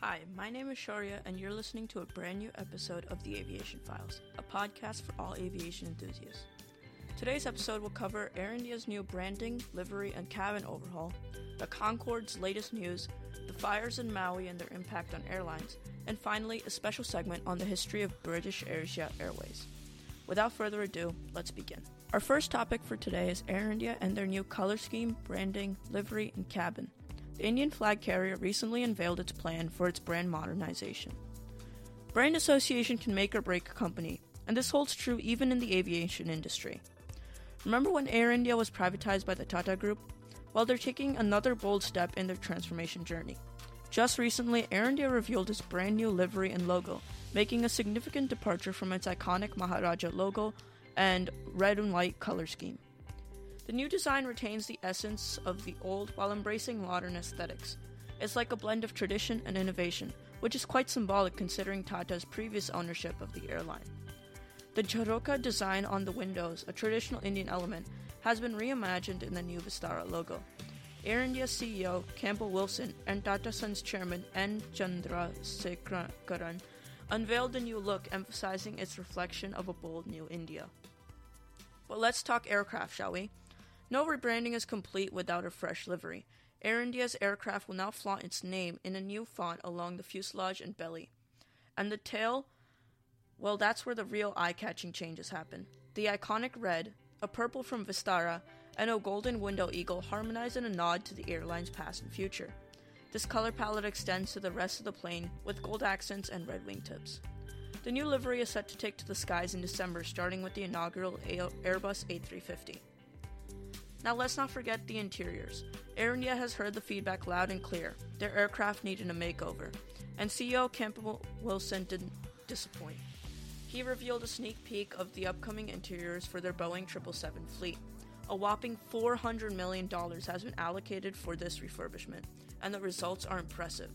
Hi, my name is Sharia, and you're listening to a brand new episode of The Aviation Files, a podcast for all aviation enthusiasts. Today's episode will cover Air India's new branding, livery, and cabin overhaul, the Concorde's latest news, the fires in Maui and their impact on airlines, and finally, a special segment on the history of British Asia Airways. Without further ado, let's begin. Our first topic for today is Air India and their new color scheme, branding, livery, and cabin. The Indian flag carrier recently unveiled its plan for its brand modernization. Brand association can make or break a company, and this holds true even in the aviation industry. Remember when Air India was privatized by the Tata Group? Well, they're taking another bold step in their transformation journey. Just recently, Air India revealed its brand new livery and logo, making a significant departure from its iconic Maharaja logo and red and white color scheme. The new design retains the essence of the old while embracing modern aesthetics. It's like a blend of tradition and innovation, which is quite symbolic considering Tata's previous ownership of the airline. The Jharoka design on the windows, a traditional Indian element, has been reimagined in the new Vistara logo. Air India CEO Campbell Wilson and Tata Sons chairman N. Chandrasekaran unveiled the new look, emphasizing its reflection of a bold new India. But let's talk aircraft, shall we? No rebranding is complete without a fresh livery. Air India's aircraft will now flaunt its name in a new font along the fuselage and belly. And the tail, well, that's where the real eye catching changes happen. The iconic red, a purple from Vistara, and a golden window eagle harmonize in a nod to the airline's past and future. This color palette extends to the rest of the plane with gold accents and red wingtips. The new livery is set to take to the skies in December, starting with the inaugural Airbus A350. Now, let's not forget the interiors. Air India has heard the feedback loud and clear. Their aircraft needed a makeover, and CEO Campbell Wilson didn't disappoint. He revealed a sneak peek of the upcoming interiors for their Boeing 777 fleet. A whopping $400 million has been allocated for this refurbishment, and the results are impressive.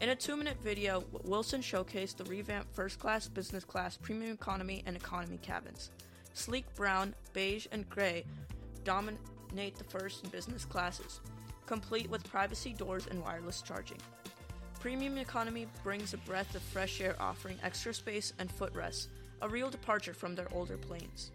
In a two minute video, Wilson showcased the revamped first class, business class, premium economy, and economy cabins. Sleek brown, beige, and gray dominate the first and business classes, complete with privacy doors and wireless charging. Premium economy brings a breath of fresh air, offering extra space and footrests, a real departure from their older planes.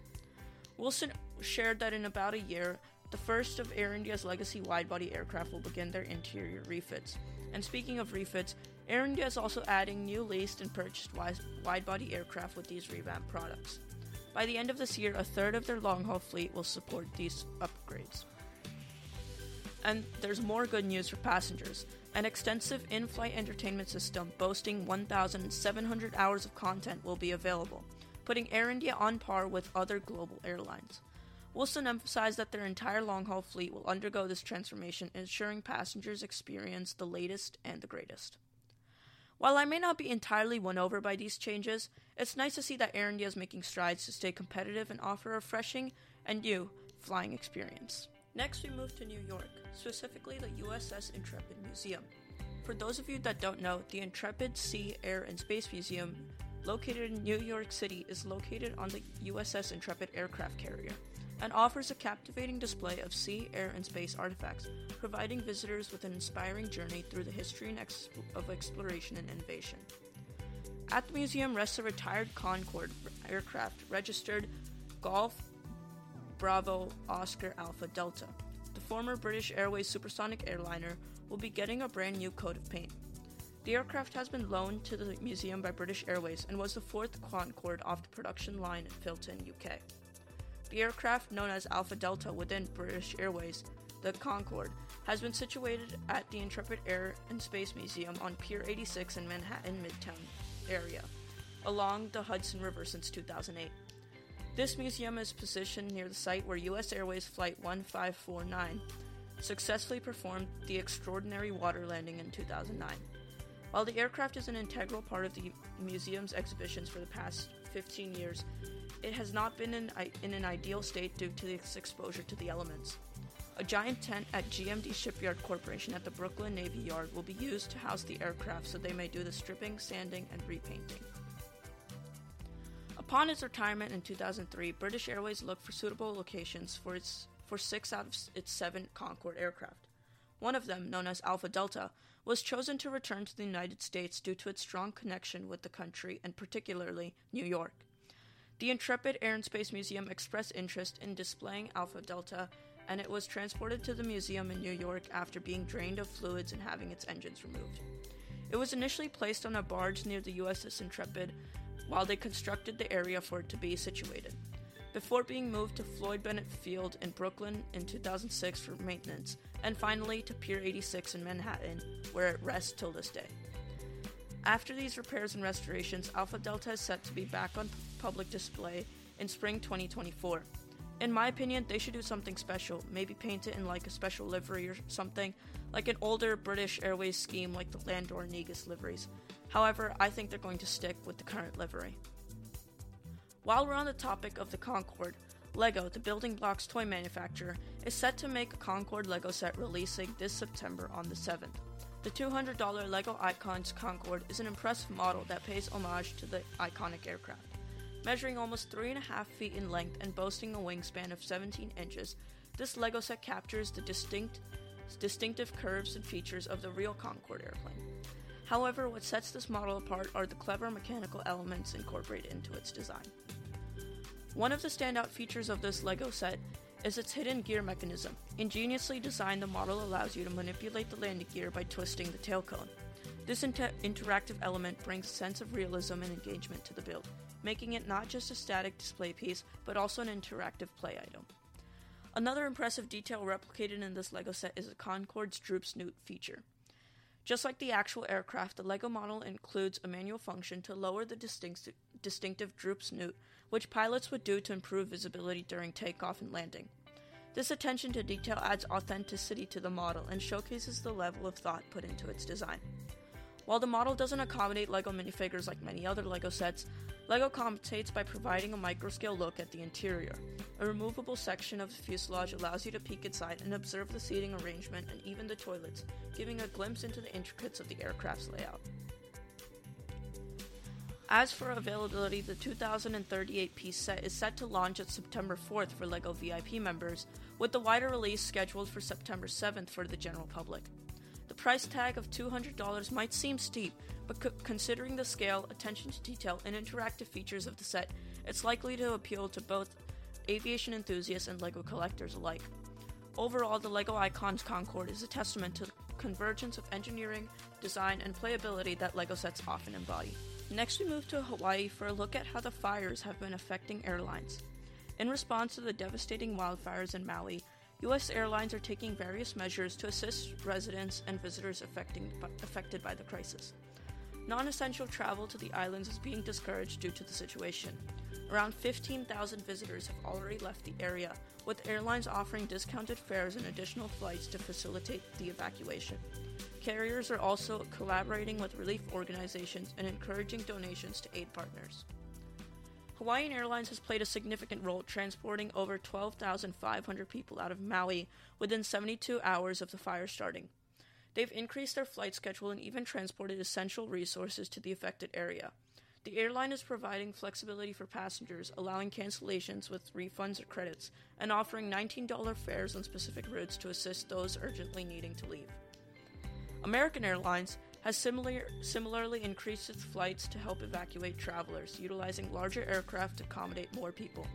Wilson shared that in about a year, the first of Air India's legacy widebody aircraft will begin their interior refits. And speaking of refits, Air India is also adding new leased and purchased widebody aircraft with these revamped products. By the end of this year, a third of their long haul fleet will support these upgrades. And there's more good news for passengers. An extensive in flight entertainment system boasting 1,700 hours of content will be available, putting Air India on par with other global airlines. Wilson emphasized that their entire long haul fleet will undergo this transformation, ensuring passengers experience the latest and the greatest. While I may not be entirely won over by these changes, it's nice to see that Air India is making strides to stay competitive and offer a refreshing and new flying experience. Next, we move to New York, specifically the USS Intrepid Museum. For those of you that don't know, the Intrepid Sea, Air, and Space Museum, located in New York City, is located on the USS Intrepid aircraft carrier and offers a captivating display of sea, air, and space artifacts, providing visitors with an inspiring journey through the history ex- of exploration and innovation. At the museum rests a retired Concorde aircraft registered Golf Bravo Oscar Alpha Delta. The former British Airways supersonic airliner will be getting a brand new coat of paint. The aircraft has been loaned to the museum by British Airways and was the fourth Concorde off the production line in Filton, UK. The aircraft, known as Alpha Delta within British Airways, the Concorde, has been situated at the Intrepid Air and Space Museum on Pier 86 in Manhattan Midtown area, along the Hudson River since 2008. This museum is positioned near the site where U.S. Airways Flight 1549 successfully performed the extraordinary water landing in 2009. While the aircraft is an integral part of the museum's exhibitions for the past 15 years, it has not been in, in an ideal state due to its exposure to the elements. A giant tent at GMD Shipyard Corporation at the Brooklyn Navy Yard will be used to house the aircraft so they may do the stripping, sanding, and repainting. Upon its retirement in 2003, British Airways looked for suitable locations for its for six out of its seven Concorde aircraft. One of them, known as Alpha Delta, was chosen to return to the United States due to its strong connection with the country and particularly New York. The Intrepid Air and Space Museum expressed interest in displaying Alpha Delta, and it was transported to the museum in New York after being drained of fluids and having its engines removed. It was initially placed on a barge near the USS Intrepid while they constructed the area for it to be situated, before being moved to Floyd Bennett Field in Brooklyn in 2006 for maintenance, and finally to Pier 86 in Manhattan, where it rests till this day. After these repairs and restorations, Alpha Delta is set to be back on public display in spring 2024. In my opinion, they should do something special, maybe paint it in like a special livery or something, like an older British Airways scheme like the Landor and Negus liveries. However, I think they're going to stick with the current livery. While we're on the topic of the Concorde, LEGO, the building blocks toy manufacturer, is set to make a Concorde LEGO set releasing this September on the 7th. The $200 LEGO Icons Concorde is an impressive model that pays homage to the iconic aircraft. Measuring almost 3.5 feet in length and boasting a wingspan of 17 inches, this LEGO set captures the distinct, distinctive curves and features of the real Concorde airplane. However, what sets this model apart are the clever mechanical elements incorporated into its design. One of the standout features of this LEGO set is its hidden gear mechanism. Ingeniously designed, the model allows you to manipulate the landing gear by twisting the tail cone. This inter- interactive element brings a sense of realism and engagement to the build, making it not just a static display piece, but also an interactive play item. Another impressive detail replicated in this LEGO set is the Concorde's droop snoot feature. Just like the actual aircraft, the LEGO model includes a manual function to lower the distinct- distinctive droop snoot, which pilots would do to improve visibility during takeoff and landing. This attention to detail adds authenticity to the model and showcases the level of thought put into its design. While the model doesn't accommodate LEGO minifigures like many other LEGO sets, LEGO compensates by providing a microscale look at the interior. A removable section of the fuselage allows you to peek inside and observe the seating arrangement and even the toilets, giving a glimpse into the intricacies of the aircraft's layout. As for availability, the 2038 piece set is set to launch at September 4th for LEGO VIP members, with the wider release scheduled for September 7th for the general public. The price tag of $200 might seem steep, but considering the scale, attention to detail, and interactive features of the set, it's likely to appeal to both aviation enthusiasts and LEGO collectors alike. Overall, the LEGO Icons Concorde is a testament to the convergence of engineering, design, and playability that LEGO sets often embody. Next, we move to Hawaii for a look at how the fires have been affecting airlines. In response to the devastating wildfires in Maui, U.S. airlines are taking various measures to assist residents and visitors affected by the crisis. Non essential travel to the islands is being discouraged due to the situation. Around 15,000 visitors have already left the area, with airlines offering discounted fares and additional flights to facilitate the evacuation. Carriers are also collaborating with relief organizations and encouraging donations to aid partners. Hawaiian Airlines has played a significant role transporting over 12,500 people out of Maui within 72 hours of the fire starting. They've increased their flight schedule and even transported essential resources to the affected area. The airline is providing flexibility for passengers, allowing cancellations with refunds or credits, and offering $19 fares on specific routes to assist those urgently needing to leave. American Airlines has similar, similarly increased its flights to help evacuate travelers, utilizing larger aircraft to accommodate more people.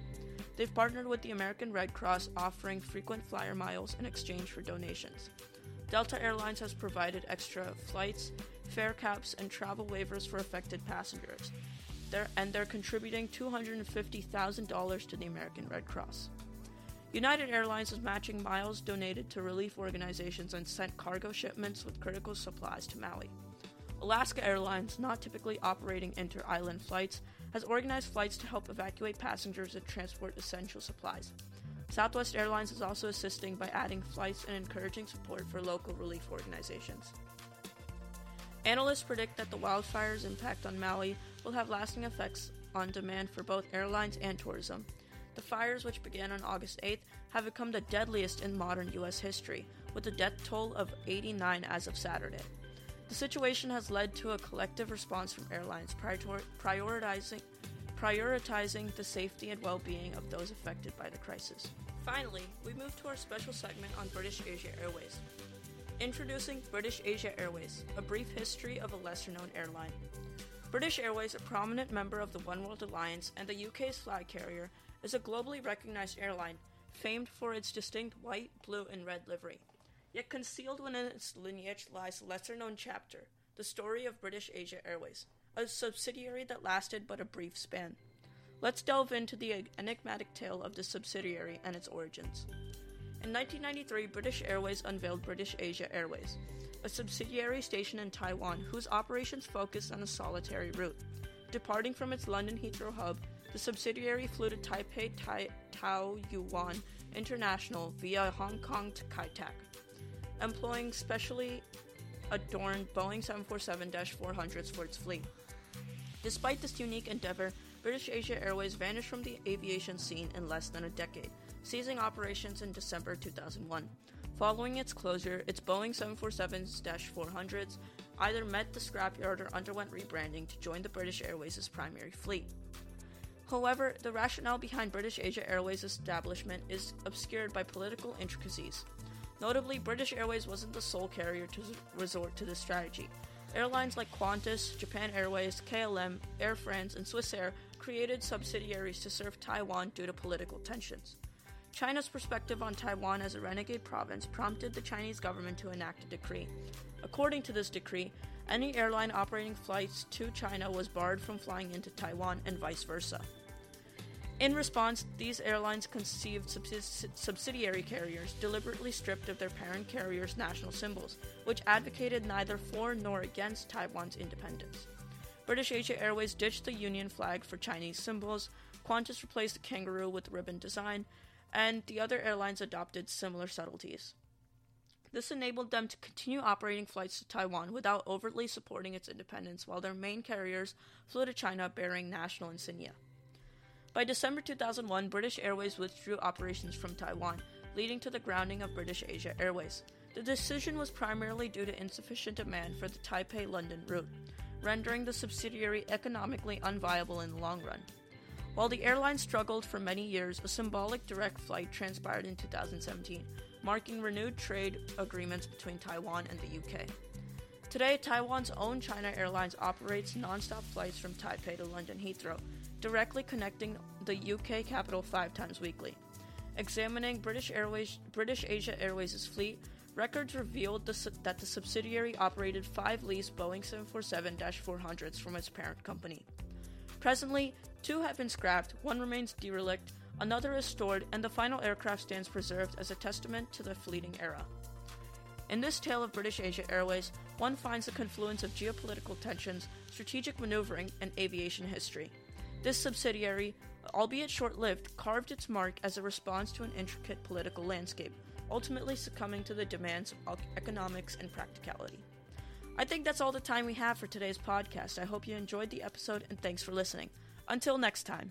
They've partnered with the American Red Cross, offering frequent flyer miles in exchange for donations. Delta Airlines has provided extra flights, fare caps, and travel waivers for affected passengers. They're, and they're contributing $250,000 to the American Red Cross. United Airlines is matching miles donated to relief organizations and sent cargo shipments with critical supplies to Maui. Alaska Airlines, not typically operating inter island flights, has organized flights to help evacuate passengers and transport essential supplies. Southwest Airlines is also assisting by adding flights and encouraging support for local relief organizations. Analysts predict that the wildfires' impact on Maui will have lasting effects on demand for both airlines and tourism. The fires, which began on August 8th, have become the deadliest in modern U.S. history, with a death toll of 89 as of Saturday. The situation has led to a collective response from airlines prioritizing, prioritizing the safety and well being of those affected by the crisis. Finally, we move to our special segment on British Asia Airways. Introducing British Asia Airways, a brief history of a lesser known airline. British Airways, a prominent member of the One World Alliance and the UK's flag carrier, is a globally recognized airline famed for its distinct white, blue, and red livery. Yet concealed within its lineage lies a lesser known chapter the story of British Asia Airways, a subsidiary that lasted but a brief span. Let's delve into the enigmatic tale of the subsidiary and its origins. In 1993, British Airways unveiled British Asia Airways, a subsidiary station in Taiwan whose operations focused on a solitary route. Departing from its London Heathrow hub, the subsidiary flew to Taipei tai- Taoyuan International via Hong Kong to Kai Tak, employing specially adorned Boeing 747 400s for its fleet. Despite this unique endeavor, British Asia Airways vanished from the aviation scene in less than a decade, ceasing operations in December 2001. Following its closure, its Boeing 747s 400s either met the scrapyard or underwent rebranding to join the British Airways' primary fleet. However, the rationale behind British Asia Airways' establishment is obscured by political intricacies. Notably, British Airways wasn't the sole carrier to resort to this strategy. Airlines like Qantas, Japan Airways, KLM, Air France, and Swissair created subsidiaries to serve Taiwan due to political tensions. China's perspective on Taiwan as a renegade province prompted the Chinese government to enact a decree. According to this decree, any airline operating flights to China was barred from flying into Taiwan and vice versa. In response, these airlines conceived subsidiary carriers deliberately stripped of their parent carrier's national symbols, which advocated neither for nor against Taiwan's independence. British Asia Airways ditched the Union flag for Chinese symbols, Qantas replaced the kangaroo with ribbon design, and the other airlines adopted similar subtleties. This enabled them to continue operating flights to Taiwan without overtly supporting its independence, while their main carriers flew to China bearing national insignia. By December 2001, British Airways withdrew operations from Taiwan, leading to the grounding of British Asia Airways. The decision was primarily due to insufficient demand for the Taipei London route, rendering the subsidiary economically unviable in the long run. While the airline struggled for many years, a symbolic direct flight transpired in 2017, marking renewed trade agreements between Taiwan and the UK. Today, Taiwan's own China Airlines operates non-stop flights from Taipei to London Heathrow, directly connecting the UK capital five times weekly. Examining British Airways, British Asia Airways' fleet, records revealed the, that the subsidiary operated five leased Boeing 747-400s from its parent company. Presently, two have been scrapped, one remains derelict, another is stored, and the final aircraft stands preserved as a testament to the fleeting era. In this tale of British Asia Airways, one finds a confluence of geopolitical tensions, strategic maneuvering, and aviation history. This subsidiary, albeit short lived, carved its mark as a response to an intricate political landscape, ultimately succumbing to the demands of economics and practicality. I think that's all the time we have for today's podcast. I hope you enjoyed the episode and thanks for listening. Until next time.